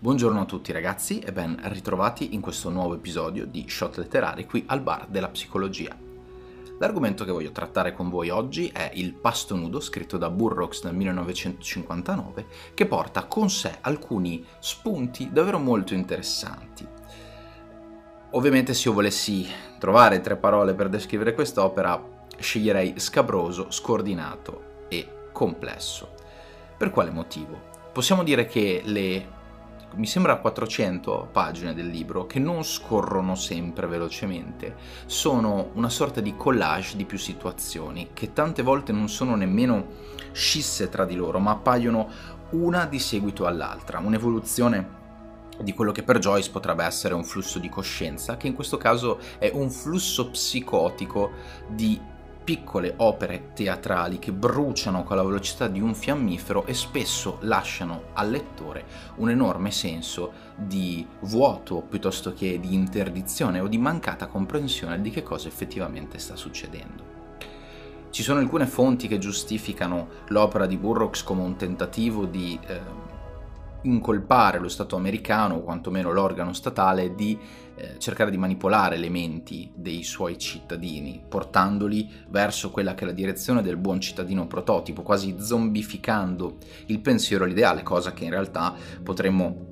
Buongiorno a tutti ragazzi e ben ritrovati in questo nuovo episodio di Shot Letterari qui al bar della psicologia. L'argomento che voglio trattare con voi oggi è il pasto nudo scritto da Burroughs nel 1959 che porta con sé alcuni spunti davvero molto interessanti. Ovviamente se io volessi trovare tre parole per descrivere quest'opera sceglierei scabroso, scordinato complesso. Per quale motivo? Possiamo dire che le mi sembra 400 pagine del libro che non scorrono sempre velocemente, sono una sorta di collage di più situazioni che tante volte non sono nemmeno scisse tra di loro, ma appaiono una di seguito all'altra, un'evoluzione di quello che per Joyce potrebbe essere un flusso di coscienza, che in questo caso è un flusso psicotico di piccole opere teatrali che bruciano con la velocità di un fiammifero e spesso lasciano al lettore un enorme senso di vuoto piuttosto che di interdizione o di mancata comprensione di che cosa effettivamente sta succedendo. Ci sono alcune fonti che giustificano l'opera di Burroughs come un tentativo di eh, incolpare lo Stato americano, o quantomeno l'organo statale, di eh, cercare di manipolare le menti dei suoi cittadini, portandoli verso quella che è la direzione del buon cittadino prototipo, quasi zombificando il pensiero e l'ideale, cosa che in realtà potremmo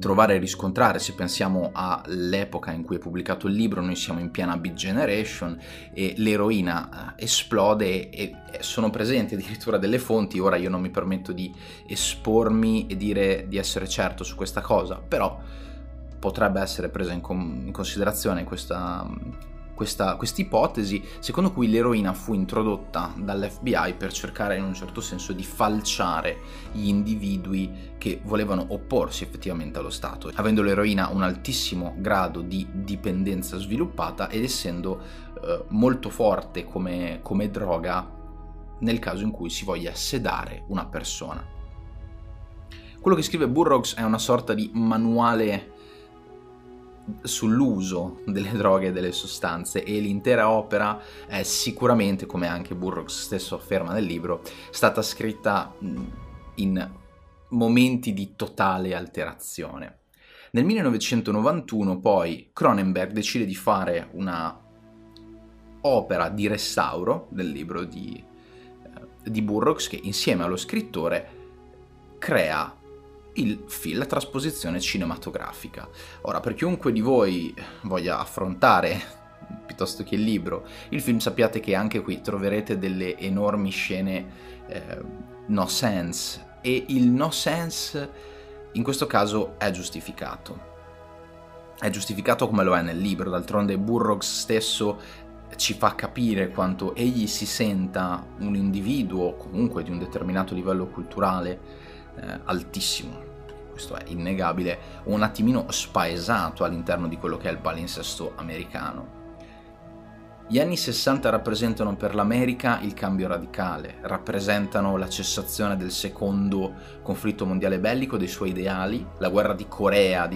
trovare e riscontrare se pensiamo all'epoca in cui è pubblicato il libro noi siamo in piena Big Generation e l'eroina eh, esplode e sono presenti addirittura delle fonti. Ora io non mi permetto di espormi e dire di essere certo su questa cosa però potrebbe essere presa in, considerazione questa questa ipotesi secondo cui l'eroina fu introdotta dall'FBI per cercare in un certo senso di falciare gli individui che volevano opporsi effettivamente allo Stato, avendo l'eroina un altissimo grado di dipendenza sviluppata ed essendo eh, molto forte come, come droga nel caso in cui si voglia sedare una persona. Quello che scrive Burroughs è una sorta di manuale sull'uso delle droghe e delle sostanze e l'intera opera è sicuramente, come anche Burroughs stesso afferma nel libro, stata scritta in momenti di totale alterazione. Nel 1991 poi Cronenberg decide di fare una opera di restauro del libro di, eh, di Burroughs che insieme allo scrittore crea il film, la trasposizione cinematografica. Ora, per chiunque di voi voglia affrontare piuttosto che il libro, il film sappiate che anche qui troverete delle enormi scene eh, no sense e il no sense in questo caso è giustificato. È giustificato come lo è nel libro, d'altronde Burroughs stesso ci fa capire quanto egli si senta un individuo comunque di un determinato livello culturale eh, altissimo, questo è innegabile, un attimino spaesato all'interno di quello che è il palinsesto americano. Gli anni 60 rappresentano per l'America il cambio radicale, rappresentano la cessazione del secondo conflitto mondiale bellico, dei suoi ideali, la guerra di Corea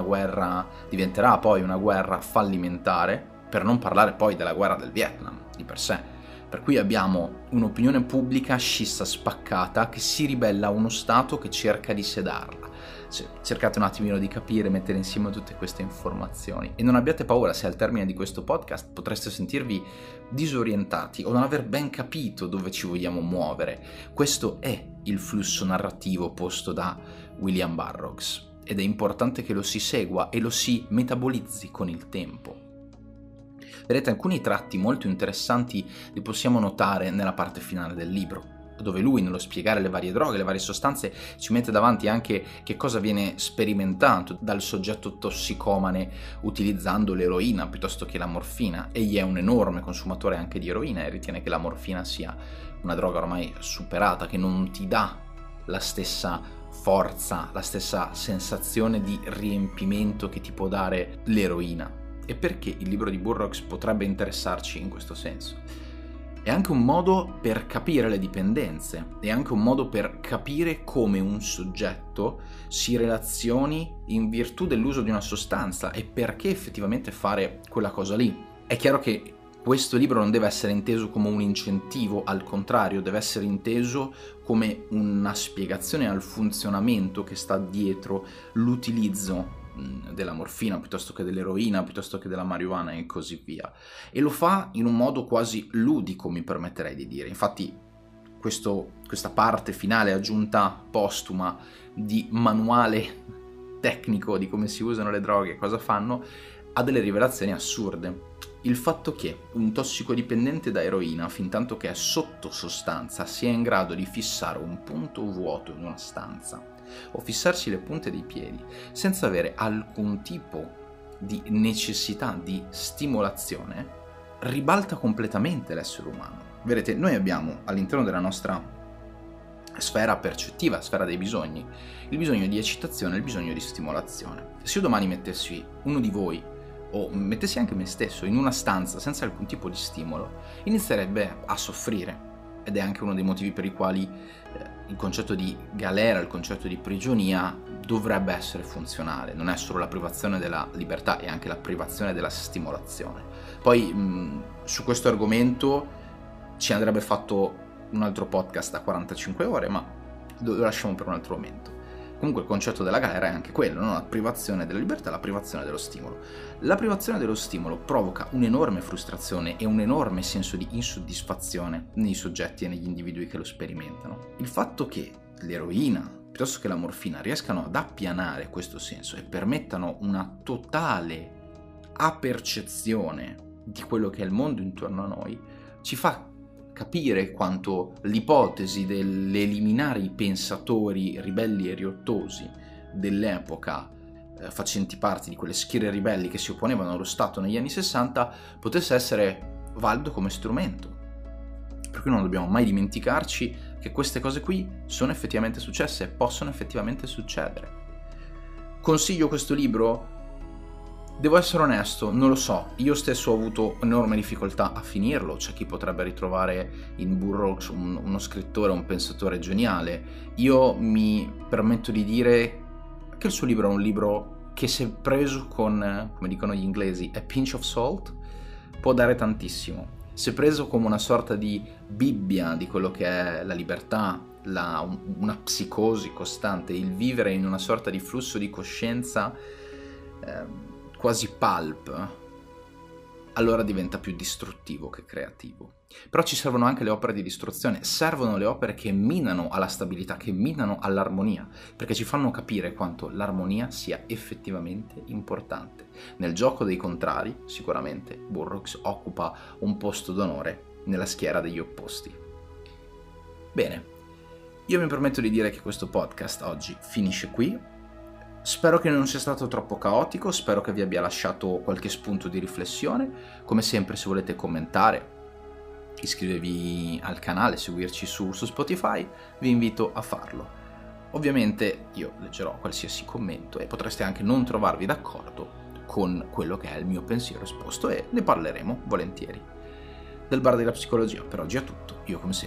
guerra, diventerà poi una guerra fallimentare, per non parlare poi della guerra del Vietnam di per sé per cui abbiamo un'opinione pubblica scissa, spaccata, che si ribella a uno Stato che cerca di sedarla. Cercate un attimino di capire, mettere insieme tutte queste informazioni e non abbiate paura se al termine di questo podcast potreste sentirvi disorientati o non aver ben capito dove ci vogliamo muovere. Questo è il flusso narrativo posto da William Burroughs ed è importante che lo si segua e lo si metabolizzi con il tempo. Vedete, alcuni tratti molto interessanti li possiamo notare nella parte finale del libro dove lui nello spiegare le varie droghe, le varie sostanze, ci mette davanti anche che cosa viene sperimentato dal soggetto tossicomane utilizzando l'eroina piuttosto che la morfina. Egli è un enorme consumatore anche di eroina e ritiene che la morfina sia una droga ormai superata, che non ti dà la stessa forza, la stessa sensazione di riempimento che ti può dare l'eroina e perché il libro di Burroughs potrebbe interessarci in questo senso. È anche un modo per capire le dipendenze, è anche un modo per capire come un soggetto si relazioni in virtù dell'uso di una sostanza e perché effettivamente fare quella cosa lì. È chiaro che questo libro non deve essere inteso come un incentivo, al contrario, deve essere inteso come una spiegazione al funzionamento che sta dietro l'utilizzo della morfina piuttosto che dell'eroina, piuttosto che della marijuana e così via. E lo fa in un modo quasi ludico, mi permetterei di dire. Infatti questo, questa parte finale aggiunta postuma di manuale tecnico di come si usano le droghe e cosa fanno, ha delle rivelazioni assurde. Il fatto che un tossicodipendente da eroina, fin tanto che è sotto sostanza, sia in grado di fissare un punto vuoto in una stanza o fissarsi le punte dei piedi senza avere alcun tipo di necessità di stimolazione, ribalta completamente l'essere umano. Vedete, noi abbiamo all'interno della nostra sfera percettiva, sfera dei bisogni, il bisogno di eccitazione e il bisogno di stimolazione. Se io domani mettessi uno di voi o mettessi anche me stesso in una stanza senza alcun tipo di stimolo, inizierebbe a soffrire. Ed è anche uno dei motivi per i quali eh, il concetto di galera, il concetto di prigionia dovrebbe essere funzionale, non è solo la privazione della libertà, è anche la privazione della stimolazione. Poi mh, su questo argomento ci andrebbe fatto un altro podcast da 45 ore, ma lo lasciamo per un altro momento. Comunque il concetto della galera è anche quello, no? la privazione della libertà, la privazione dello stimolo. La privazione dello stimolo provoca un'enorme frustrazione e un enorme senso di insoddisfazione nei soggetti e negli individui che lo sperimentano. Il fatto che l'eroina piuttosto che la morfina riescano ad appianare questo senso e permettano una totale apercezione di quello che è il mondo intorno a noi, ci fa capire quanto l'ipotesi dell'eliminare i pensatori ribelli e riottosi dell'epoca eh, facenti parte di quelle schiere ribelli che si opponevano allo Stato negli anni 60 potesse essere valido come strumento. Per cui non dobbiamo mai dimenticarci che queste cose qui sono effettivamente successe e possono effettivamente succedere. Consiglio questo libro Devo essere onesto, non lo so, io stesso ho avuto enorme difficoltà a finirlo, c'è chi potrebbe ritrovare in Burroughs un, uno scrittore, un pensatore geniale. Io mi permetto di dire che il suo libro è un libro che se preso con, come dicono gli inglesi, a pinch of salt, può dare tantissimo. Se preso come una sorta di bibbia di quello che è la libertà, la, una psicosi costante, il vivere in una sorta di flusso di coscienza, eh, quasi pulp, allora diventa più distruttivo che creativo. Però ci servono anche le opere di distruzione, servono le opere che minano alla stabilità, che minano all'armonia, perché ci fanno capire quanto l'armonia sia effettivamente importante. Nel gioco dei contrari, sicuramente, Burroughs occupa un posto d'onore nella schiera degli opposti. Bene, io mi permetto di dire che questo podcast oggi finisce qui, Spero che non sia stato troppo caotico, spero che vi abbia lasciato qualche spunto di riflessione. Come sempre, se volete commentare, iscrivervi al canale, seguirci su, su Spotify, vi invito a farlo. Ovviamente io leggerò qualsiasi commento e potreste anche non trovarvi d'accordo con quello che è il mio pensiero esposto e ne parleremo volentieri. Del bar della psicologia per oggi è tutto, io come sempre